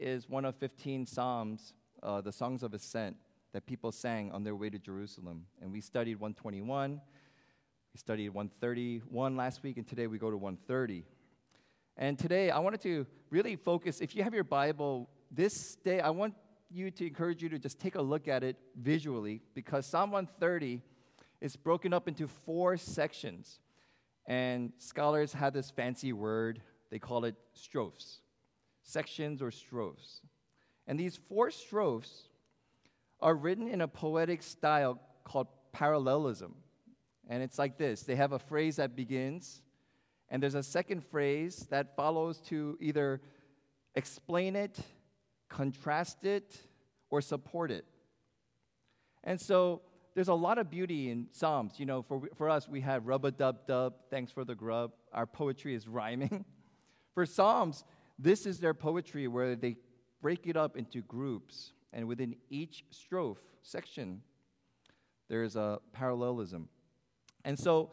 is one of 15 Psalms, uh, the Songs of Ascent, that people sang on their way to Jerusalem. And we studied 121, we studied 131 last week, and today we go to 130. And today I wanted to really focus, if you have your Bible, this day I want you to encourage you to just take a look at it visually because Psalm 130 is broken up into four sections. And scholars have this fancy word, they call it strophes, sections or strophes. And these four strophes are written in a poetic style called parallelism. And it's like this they have a phrase that begins, and there's a second phrase that follows to either explain it, contrast it, or support it. And so there's a lot of beauty in Psalms. You know, for, for us, we have rub a dub dub, thanks for the grub. Our poetry is rhyming. for Psalms, this is their poetry where they break it up into groups. And within each strophe, section, there's a parallelism. And so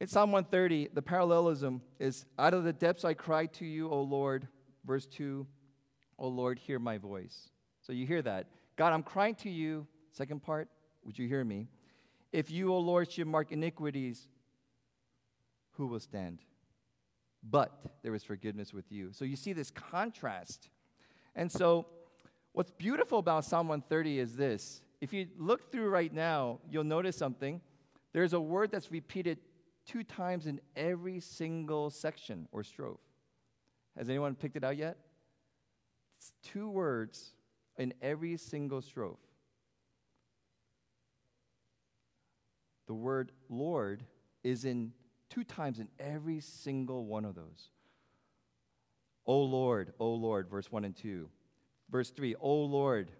in Psalm 130, the parallelism is Out of the depths I cry to you, O Lord. Verse 2, O Lord, hear my voice. So you hear that. God, I'm crying to you. Second part, would you hear me? If you, O Lord, should mark iniquities, who will stand? But there is forgiveness with you. So you see this contrast. And so, what's beautiful about Psalm 130 is this. If you look through right now, you'll notice something. There's a word that's repeated two times in every single section or strophe. Has anyone picked it out yet? It's two words in every single strophe. The word Lord is in two times in every single one of those. O Lord, O Lord, verse 1 and 2. Verse 3, O Lord,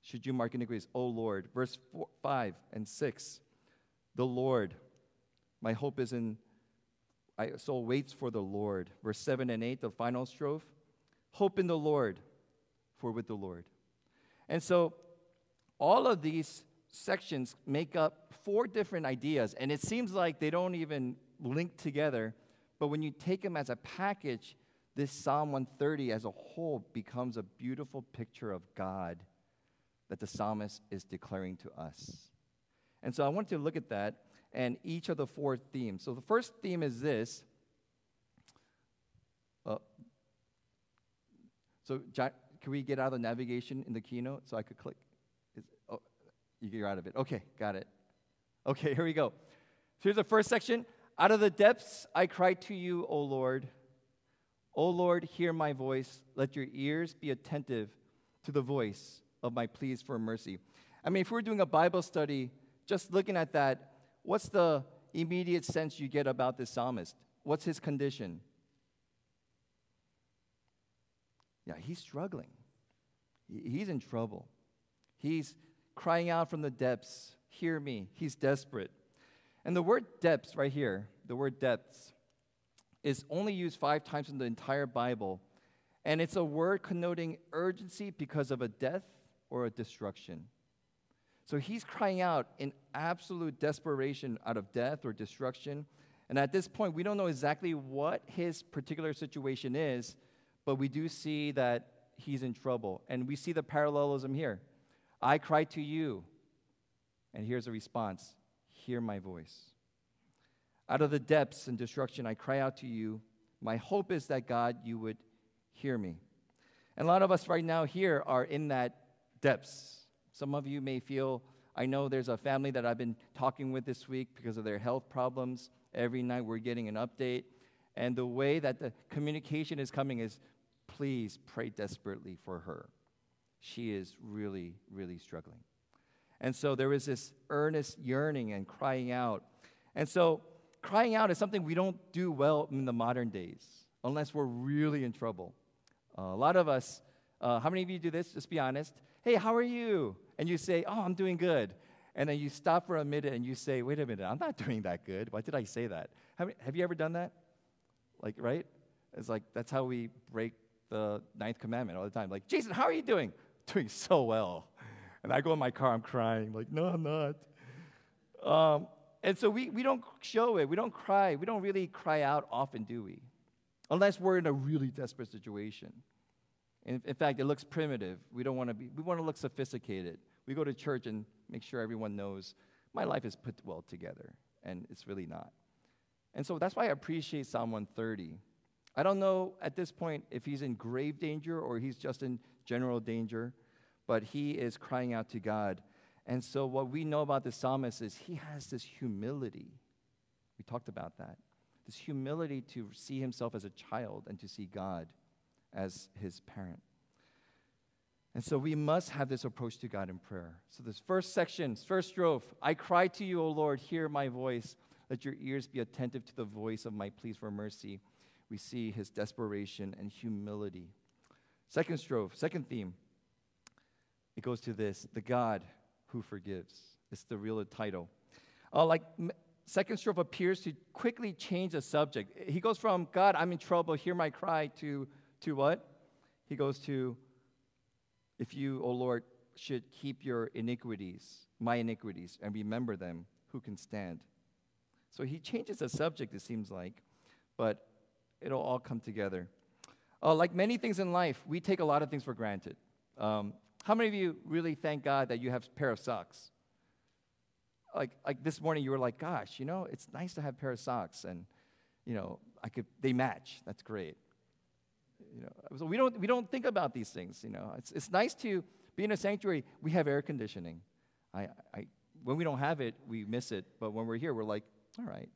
should you mark iniquities, O Lord. Verse four, 5 and 6, the Lord, my hope is in, my soul waits for the Lord. Verse 7 and 8, the final strophe, hope in the Lord, for with the Lord. And so all of these sections make up four different ideas, and it seems like they don't even link together. But when you take them as a package, this Psalm 130 as a whole becomes a beautiful picture of God that the psalmist is declaring to us. And so I want to look at that and each of the four themes. So the first theme is this. Uh, so, can we get out of the navigation in the keynote so I could click? You're out of it. Okay, got it. Okay, here we go. So here's the first section. Out of the depths I cry to you, O Lord. O Lord, hear my voice. Let your ears be attentive to the voice of my pleas for mercy. I mean, if we're doing a Bible study, just looking at that, what's the immediate sense you get about this psalmist? What's his condition? Yeah, he's struggling. He's in trouble. He's crying out from the depths, Hear me. He's desperate. And the word depths, right here, the word depths, is only used five times in the entire Bible. And it's a word connoting urgency because of a death or a destruction. So he's crying out in absolute desperation out of death or destruction. And at this point, we don't know exactly what his particular situation is, but we do see that he's in trouble. And we see the parallelism here. I cry to you. And here's a response Hear my voice. Out of the depths and destruction, I cry out to you. My hope is that God, you would hear me. And a lot of us right now here are in that depths. Some of you may feel, I know there's a family that I've been talking with this week because of their health problems. Every night we're getting an update. And the way that the communication is coming is please pray desperately for her. She is really, really struggling. And so there is this earnest yearning and crying out. And so crying out is something we don't do well in the modern days unless we're really in trouble. Uh, a lot of us, uh, how many of you do this? Just be honest. Hey, how are you? And you say, Oh, I'm doing good. And then you stop for a minute and you say, Wait a minute, I'm not doing that good. Why did I say that? Have, have you ever done that? Like, right? It's like, that's how we break the ninth commandment all the time. Like, Jason, how are you doing? Doing so well. And I go in my car, I'm crying, like, no, I'm not. Um, and so we, we don't show it. We don't cry. We don't really cry out often, do we? Unless we're in a really desperate situation. In, in fact, it looks primitive. We don't want to be, we want to look sophisticated. We go to church and make sure everyone knows my life is put well together, and it's really not. And so that's why I appreciate Psalm 130. I don't know at this point if he's in grave danger or he's just in general danger, but he is crying out to God. And so, what we know about the psalmist is he has this humility. We talked about that. This humility to see himself as a child and to see God as his parent. And so we must have this approach to God in prayer. So, this first section, first strophe I cry to you, O Lord, hear my voice. Let your ears be attentive to the voice of my pleas for mercy. We see his desperation and humility. Second strophe, second theme, it goes to this the God who forgives. It's the real title. Uh, like second strophe appears to quickly change the subject. He goes from God, I'm in trouble, hear my cry, to, to what? He goes to, if you, O Lord, should keep your iniquities, my iniquities, and remember them, who can stand? So he changes the subject, it seems like, but it'll all come together. Uh, like many things in life, we take a lot of things for granted. Um, how many of you really thank God that you have a pair of socks? Like, like this morning, you were like, gosh, you know, it's nice to have a pair of socks, and, you know, I could, they match. That's great. You know, so we don't, we don't think about these things, you know. It's, it's nice to be in a sanctuary. We have air conditioning. I, I, when we don't have it, we miss it, but when we're here, we're like, all right.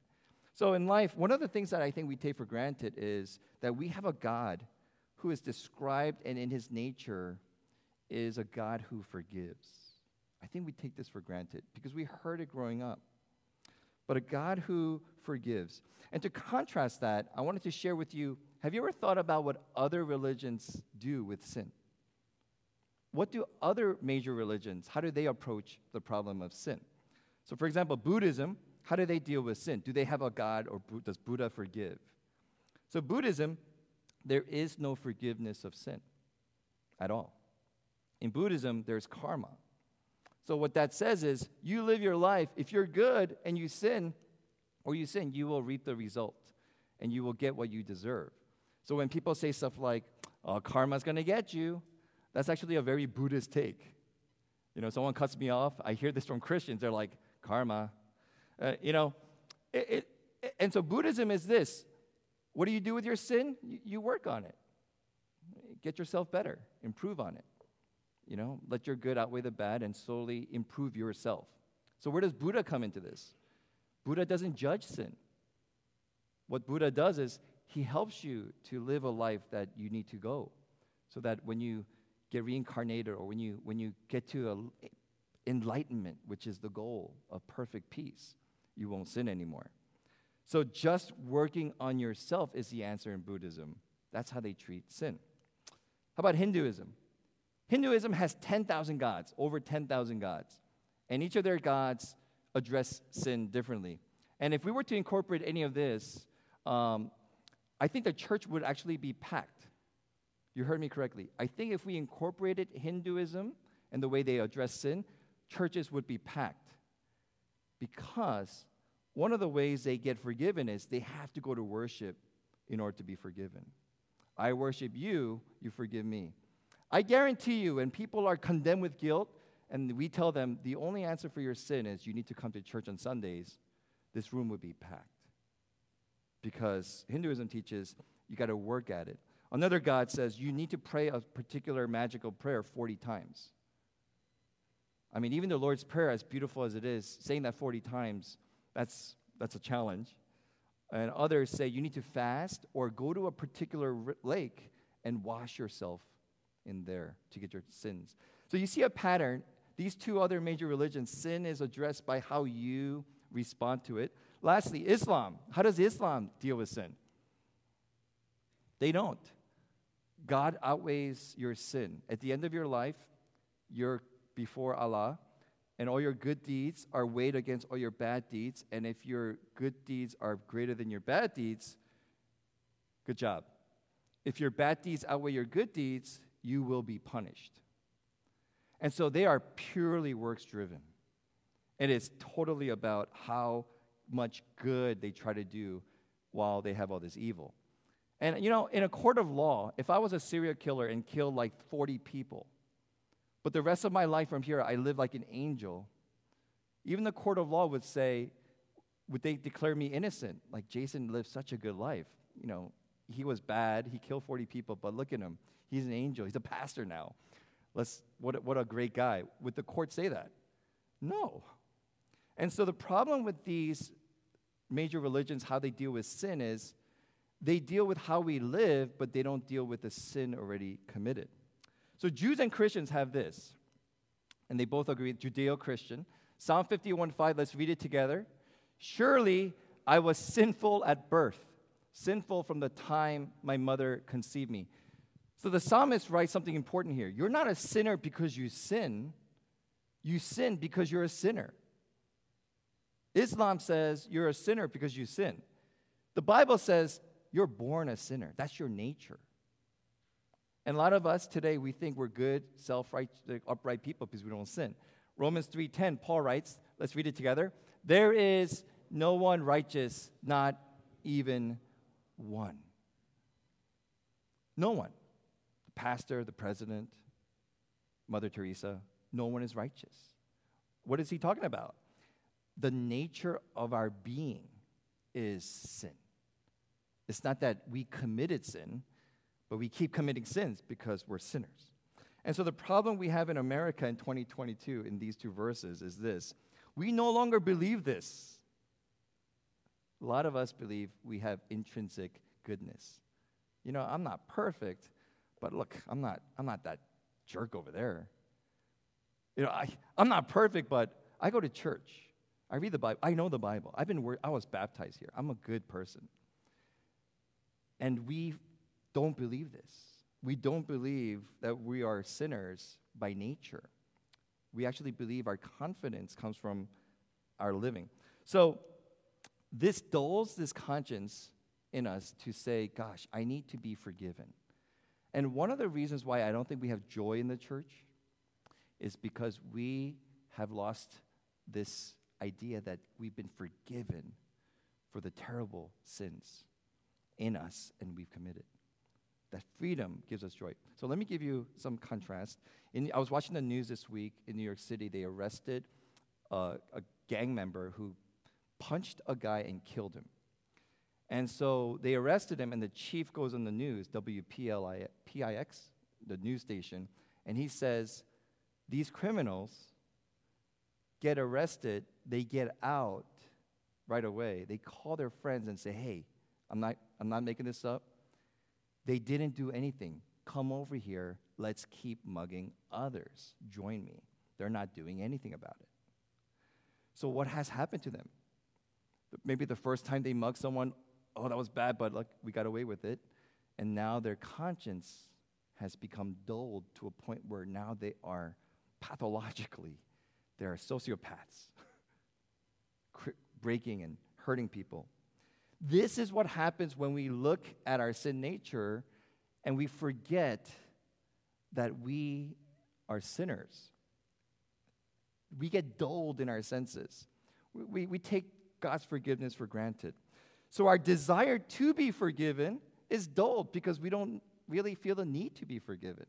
So in life, one of the things that I think we take for granted is that we have a God who is described and in his nature is a God who forgives. I think we take this for granted because we heard it growing up. But a God who forgives. And to contrast that, I wanted to share with you have you ever thought about what other religions do with sin? What do other major religions, how do they approach the problem of sin? So, for example, Buddhism, how do they deal with sin? Do they have a God or does Buddha forgive? So, Buddhism, there is no forgiveness of sin at all. In Buddhism, there's karma. So, what that says is you live your life. If you're good and you sin, or you sin, you will reap the result and you will get what you deserve. So, when people say stuff like, oh, karma's gonna get you, that's actually a very Buddhist take. You know, someone cuts me off, I hear this from Christians, they're like, karma. Uh, you know, it, it, and so Buddhism is this what do you do with your sin? You, you work on it, get yourself better, improve on it. You know, let your good outweigh the bad and slowly improve yourself. So, where does Buddha come into this? Buddha doesn't judge sin. What Buddha does is he helps you to live a life that you need to go so that when you get reincarnated or when you, when you get to enlightenment, which is the goal of perfect peace, you won't sin anymore. So, just working on yourself is the answer in Buddhism. That's how they treat sin. How about Hinduism? Hinduism has 10,000 gods, over 10,000 gods. And each of their gods address sin differently. And if we were to incorporate any of this, um, I think the church would actually be packed. You heard me correctly. I think if we incorporated Hinduism and the way they address sin, churches would be packed. Because one of the ways they get forgiven is they have to go to worship in order to be forgiven. I worship you, you forgive me. I guarantee you, when people are condemned with guilt, and we tell them the only answer for your sin is you need to come to church on Sundays, this room would be packed. Because Hinduism teaches you got to work at it. Another God says you need to pray a particular magical prayer 40 times. I mean, even the Lord's Prayer, as beautiful as it is, saying that 40 times, that's, that's a challenge. And others say you need to fast or go to a particular lake and wash yourself in there to get your sins. So you see a pattern. These two other major religions, sin is addressed by how you respond to it. Lastly, Islam. How does Islam deal with sin? They don't. God outweighs your sin. At the end of your life, you're before Allah, and all your good deeds are weighed against all your bad deeds. And if your good deeds are greater than your bad deeds, good job. If your bad deeds outweigh your good deeds, you will be punished. And so they are purely works driven. And it's totally about how much good they try to do while they have all this evil. And you know, in a court of law, if I was a serial killer and killed like 40 people, but the rest of my life from here I live like an angel, even the court of law would say, would they declare me innocent? Like Jason lived such a good life. You know, he was bad, he killed 40 people, but look at him. He's an angel, he's a pastor now. Let's, what, what a great guy. Would the court say that? No. And so the problem with these major religions, how they deal with sin, is they deal with how we live, but they don't deal with the sin already committed. So Jews and Christians have this, and they both agree, Judeo Christian. Psalm 51 5, let's read it together. Surely I was sinful at birth, sinful from the time my mother conceived me. So the psalmist writes something important here. You're not a sinner because you sin, you sin because you're a sinner. Islam says you're a sinner because you sin. The Bible says you're born a sinner. That's your nature. And a lot of us today, we think we're good, self-right, upright people because we don't sin. Romans 3.10, Paul writes, let's read it together. There is no one righteous, not even one. No one. Pastor, the president, Mother Teresa, no one is righteous. What is he talking about? The nature of our being is sin. It's not that we committed sin, but we keep committing sins because we're sinners. And so the problem we have in America in 2022 in these two verses is this we no longer believe this. A lot of us believe we have intrinsic goodness. You know, I'm not perfect, but look, I'm not, I'm not that jerk over there. You know, I, I'm not perfect, but I go to church. I read the Bible. I know the Bible. I've been, I was baptized here. I'm a good person. And we don't believe this. We don't believe that we are sinners by nature. We actually believe our confidence comes from our living. So, this dulls this conscience in us to say, Gosh, I need to be forgiven. And one of the reasons why I don't think we have joy in the church is because we have lost this idea that we've been forgiven for the terrible sins in us and we've committed. That freedom gives us joy. So let me give you some contrast. In, I was watching the news this week in New York City. They arrested a gang member who punched a guy and killed him. And so they arrested him, and the chief goes on the news, WPIX, the news station, and he says, These criminals get arrested, they get out right away. They call their friends and say, Hey, I'm not, I'm not making this up. They didn't do anything. Come over here. Let's keep mugging others. Join me. They're not doing anything about it. So, what has happened to them? Maybe the first time they mug someone, oh, that was bad, but look, we got away with it. And now their conscience has become dulled to a point where now they are pathologically, they are sociopaths, breaking and hurting people. This is what happens when we look at our sin nature and we forget that we are sinners. We get dulled in our senses. We, we, we take God's forgiveness for granted. So our desire to be forgiven is dulled because we don't really feel the need to be forgiven.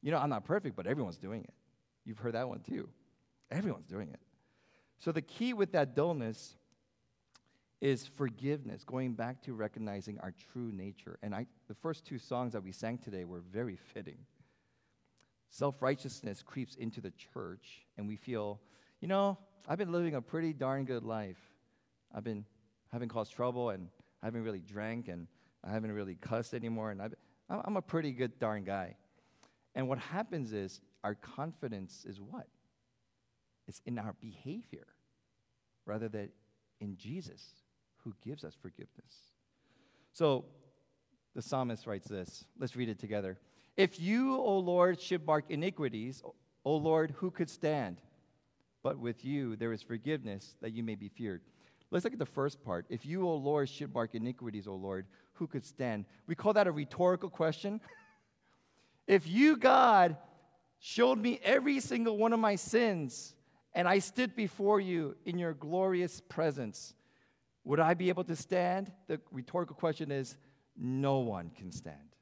You know, I'm not perfect, but everyone's doing it. You've heard that one too. Everyone's doing it. So the key with that dullness is forgiveness, going back to recognizing our true nature. And I, the first two songs that we sang today were very fitting. Self righteousness creeps into the church, and we feel, you know, I've been living a pretty darn good life. I've been haven't caused trouble, and I haven't really drank, and I haven't really cussed anymore, and I've, I'm a pretty good darn guy. And what happens is our confidence is what? It's in our behavior rather than in Jesus who gives us forgiveness. So the psalmist writes this. Let's read it together. If you, O Lord, should mark iniquities, O Lord, who could stand? But with you there is forgiveness that you may be feared. Let's look at the first part. If you, O Lord, should mark iniquities, O Lord, who could stand? We call that a rhetorical question. if you, God, showed me every single one of my sins, and I stood before you in your glorious presence, would I be able to stand? The rhetorical question is no one can stand.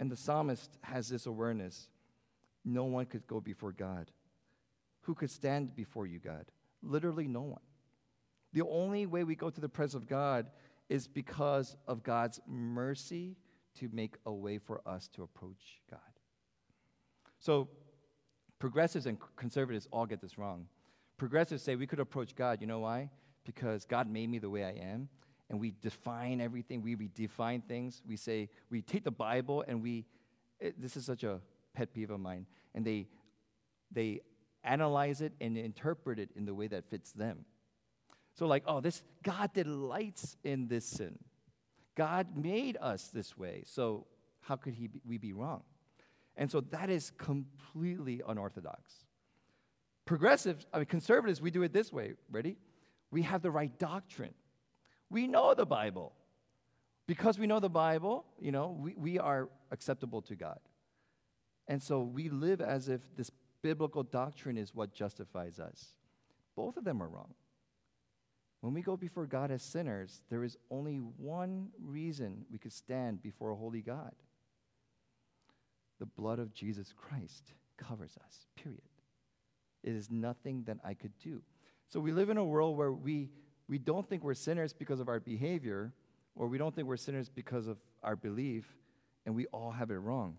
And the psalmist has this awareness no one could go before God. Who could stand before you, God? Literally, no one. The only way we go to the presence of God is because of God's mercy to make a way for us to approach God. So, progressives and conservatives all get this wrong. Progressives say we could approach God. You know why? Because God made me the way I am, and we define everything. We redefine things. We say we take the Bible and we. It, this is such a pet peeve of mine, and they they analyze it and interpret it in the way that fits them. So, like, oh, this God delights in this sin. God made us this way, so how could he be, we be wrong? And so that is completely unorthodox. Progressives, I mean, conservatives, we do it this way. Ready? We have the right doctrine. We know the Bible. Because we know the Bible, you know, we, we are acceptable to God. And so we live as if this biblical doctrine is what justifies us. Both of them are wrong. When we go before God as sinners, there is only one reason we could stand before a holy God the blood of Jesus Christ covers us, period. It is nothing that I could do. So we live in a world where we, we don't think we're sinners because of our behavior, or we don't think we're sinners because of our belief, and we all have it wrong.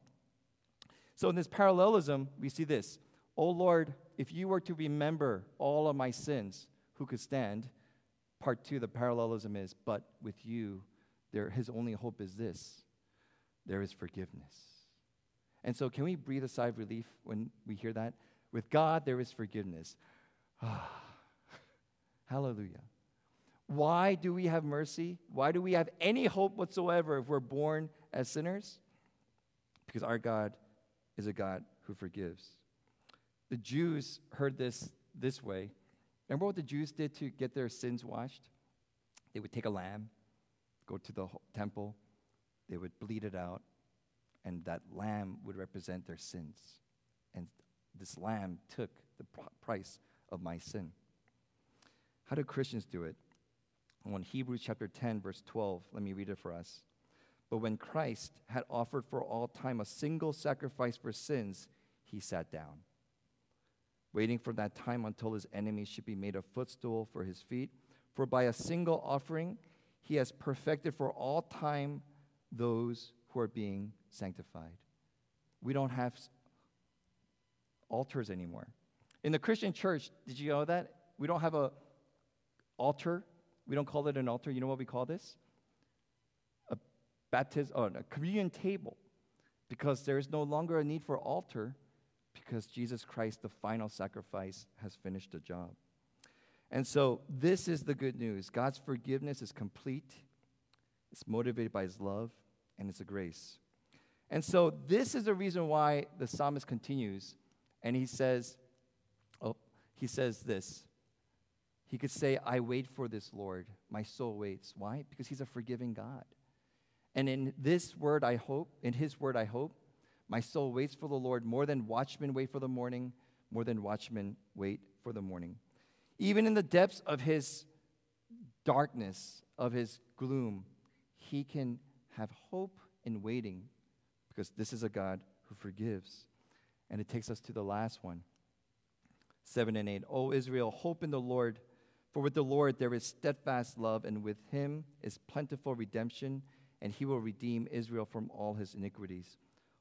So in this parallelism, we see this Oh Lord, if you were to remember all of my sins, who could stand? Part two, the parallelism is, but with you, there, his only hope is this there is forgiveness. And so, can we breathe a sigh of relief when we hear that? With God, there is forgiveness. Hallelujah. Why do we have mercy? Why do we have any hope whatsoever if we're born as sinners? Because our God is a God who forgives. The Jews heard this this way. Remember what the Jews did to get their sins washed? They would take a lamb, go to the temple, they would bleed it out, and that lamb would represent their sins. And this lamb took the price of my sin. How do Christians do it? Well, in Hebrews chapter 10, verse 12, let me read it for us. But when Christ had offered for all time a single sacrifice for sins, he sat down, waiting for that time until his enemies should be made a footstool for his feet. For by a single offering, he has perfected for all time those who are being sanctified. We don't have altars anymore. In the Christian church, did you know that? We don't have a altar. We don't call it an altar. You know what we call this? A baptism, oh, a communion table. Because there is no longer a need for altar because Jesus Christ, the final sacrifice, has finished the job. And so this is the good news. God's forgiveness is complete. It's motivated by his love and it's a grace. And so this is the reason why the psalmist continues and he says, oh, he says this. He could say, I wait for this, Lord. My soul waits. Why? Because he's a forgiving God. And in this word, I hope, in his word, I hope, my soul waits for the Lord more than watchmen wait for the morning, more than watchmen wait for the morning. Even in the depths of his darkness, of his gloom, he can have hope in waiting because this is a God who forgives. And it takes us to the last one 7 and 8. O Israel, hope in the Lord, for with the Lord there is steadfast love, and with him is plentiful redemption, and he will redeem Israel from all his iniquities.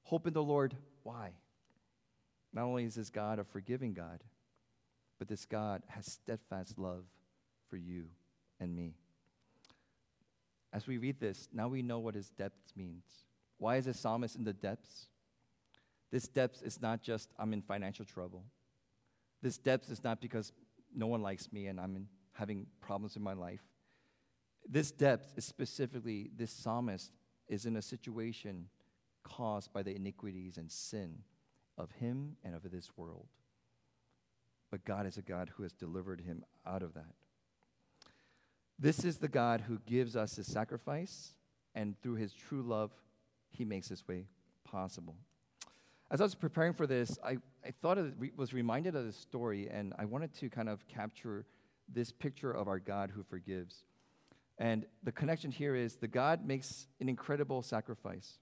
Hope in the Lord, why? Not only is this God a forgiving God, but this God has steadfast love for you and me. As we read this, now we know what his depths means. Why is the psalmist in the depths? This depths is not just I'm in financial trouble. This depths is not because no one likes me and I'm in, having problems in my life. This depth is specifically this psalmist is in a situation caused by the iniquities and sin of him and of this world. But God is a God who has delivered him out of that. This is the God who gives us his sacrifice, and through his true love, he makes this way possible. As I was preparing for this, I, I thought it was reminded of this story, and I wanted to kind of capture this picture of our God who forgives. And the connection here is the God makes an incredible sacrifice.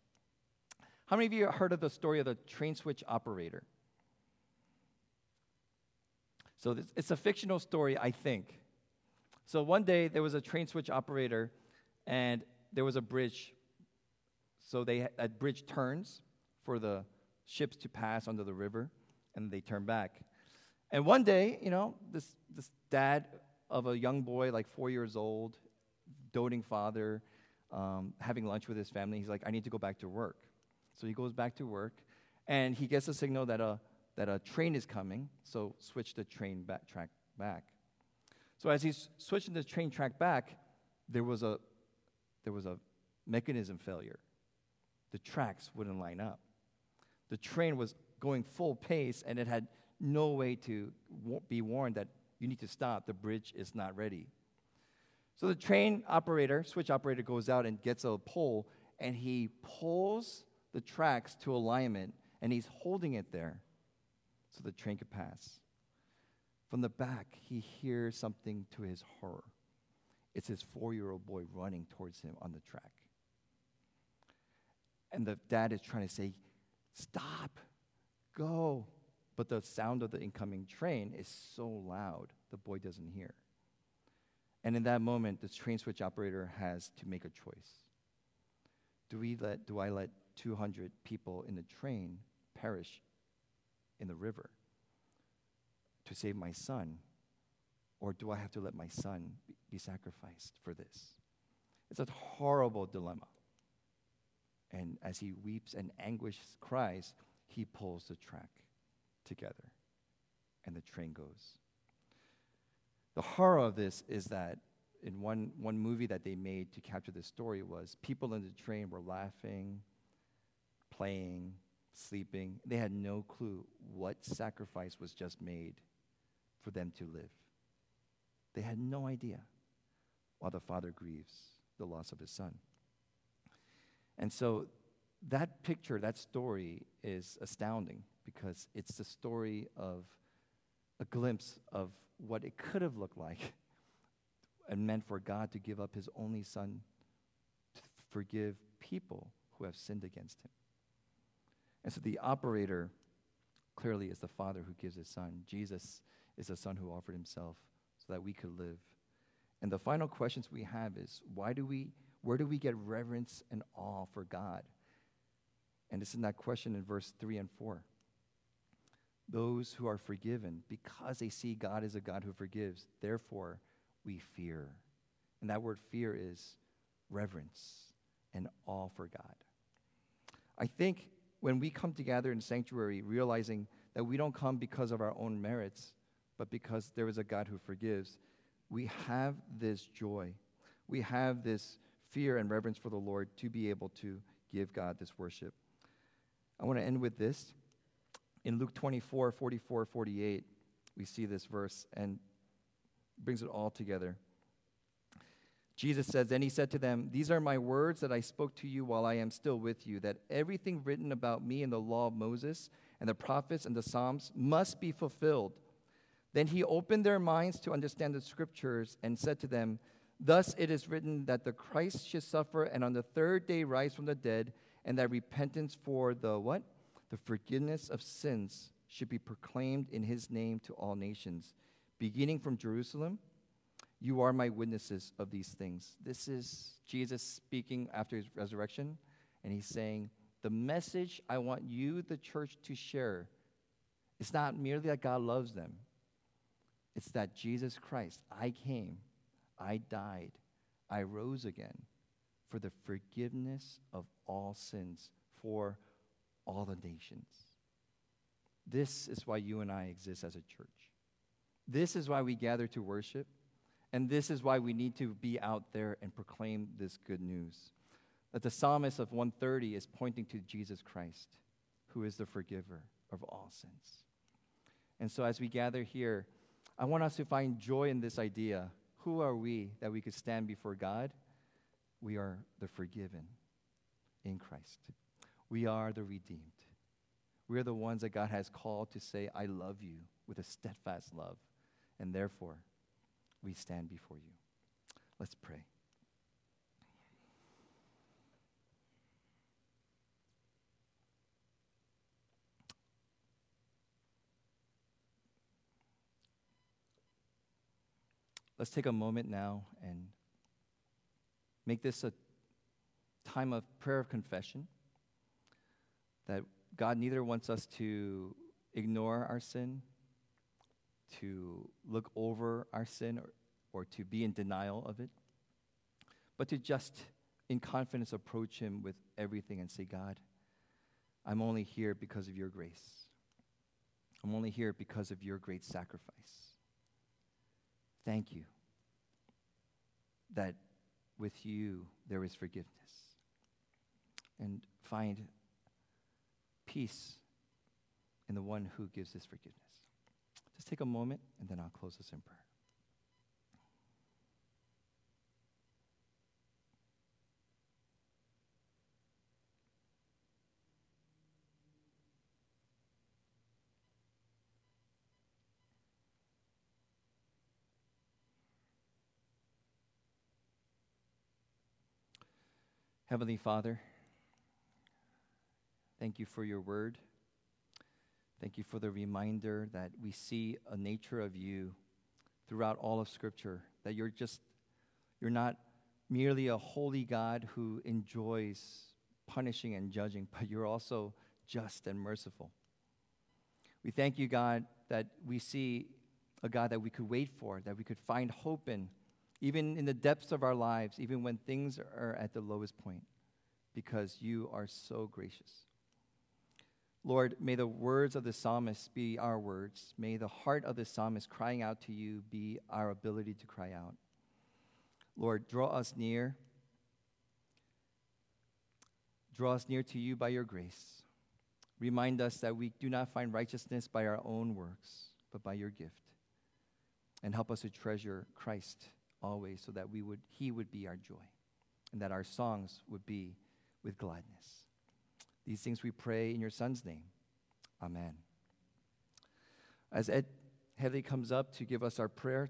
How many of you heard of the story of the train switch operator? So this, it's a fictional story, I think. So one day there was a train switch operator, and there was a bridge. So they that bridge turns for the ships to pass under the river, and they turn back. And one day, you know, this this dad of a young boy, like four years old, doting father, um, having lunch with his family. He's like, I need to go back to work. So he goes back to work, and he gets a signal that a that a train is coming. So switch the train back track back. So as he's switching the train track back, there was a there was a mechanism failure. The tracks wouldn't line up. The train was going full pace, and it had no way to be warned that you need to stop. The bridge is not ready. So the train operator, switch operator, goes out and gets a pole, and he pulls the tracks to alignment, and he's holding it there so the train could pass. From the back, he hears something to his horror. It's his four year old boy running towards him on the track. And the dad is trying to say, Stop, go. But the sound of the incoming train is so loud, the boy doesn't hear. And in that moment, the train switch operator has to make a choice. Do, we let, do I let 200 people in the train perish in the river to save my son? Or do I have to let my son be sacrificed for this? It's a horrible dilemma. And as he weeps and anguish cries, he pulls the track together and the train goes. The horror of this is that in one, one movie that they made to capture this story was people in the train were laughing, playing, sleeping. They had no clue what sacrifice was just made for them to live. They had no idea while the father grieves the loss of his son. And so that picture, that story is astounding because it's the story of a glimpse of what it could have looked like and meant for God to give up his only son to forgive people who have sinned against him. And so the operator clearly is the father who gives his son. Jesus is the son who offered himself so that we could live. And the final questions we have is why do we where do we get reverence and awe for God? And it's in that question in verse 3 and 4. Those who are forgiven, because they see God as a God who forgives, therefore we fear. And that word fear is reverence and awe for God. I think when we come together in sanctuary, realizing that we don't come because of our own merits, but because there is a God who forgives, we have this joy. We have this fear and reverence for the Lord to be able to give God this worship. I want to end with this. In Luke 24, 44, 48, we see this verse and brings it all together. Jesus says, Then he said to them, These are my words that I spoke to you while I am still with you, that everything written about me in the law of Moses and the prophets and the Psalms must be fulfilled. Then he opened their minds to understand the scriptures and said to them, Thus it is written that the Christ should suffer and on the third day rise from the dead, and that repentance for the what? The forgiveness of sins should be proclaimed in his name to all nations, beginning from Jerusalem. You are my witnesses of these things. This is Jesus speaking after his resurrection, and he's saying, The message I want you, the church, to share is not merely that God loves them, it's that Jesus Christ, I came I died, I rose again for the forgiveness of all sins for all the nations. This is why you and I exist as a church. This is why we gather to worship. And this is why we need to be out there and proclaim this good news. That the psalmist of 130 is pointing to Jesus Christ, who is the forgiver of all sins. And so as we gather here, I want us to find joy in this idea who are we that we could stand before God? We are the forgiven in Christ. We are the redeemed. We are the ones that God has called to say, I love you with a steadfast love. And therefore, we stand before you. Let's pray. Let's take a moment now and make this a time of prayer of confession that God neither wants us to ignore our sin to look over our sin, or, or to be in denial of it, but to just in confidence approach Him with everything and say, God, I'm only here because of your grace. I'm only here because of your great sacrifice. Thank you that with you there is forgiveness. And find peace in the one who gives this forgiveness. Just take a moment and then I'll close this in prayer. Heavenly Father, thank you for your word. Thank you for the reminder that we see a nature of you throughout all of Scripture, that you're just, you're not merely a holy God who enjoys punishing and judging, but you're also just and merciful. We thank you, God, that we see a God that we could wait for, that we could find hope in even in the depths of our lives, even when things are at the lowest point, because you are so gracious. Lord, may the words of the psalmist be our words. May the heart of the psalmist crying out to you be our ability to cry out. Lord, draw us near. Draw us near to you by your grace. Remind us that we do not find righteousness by our own works, but by your gift. And help us to treasure Christ always so that we would, he would be our joy and that our songs would be with gladness. These things we pray in your Son's name. Amen. As Ed Headley comes up to give us our prayer,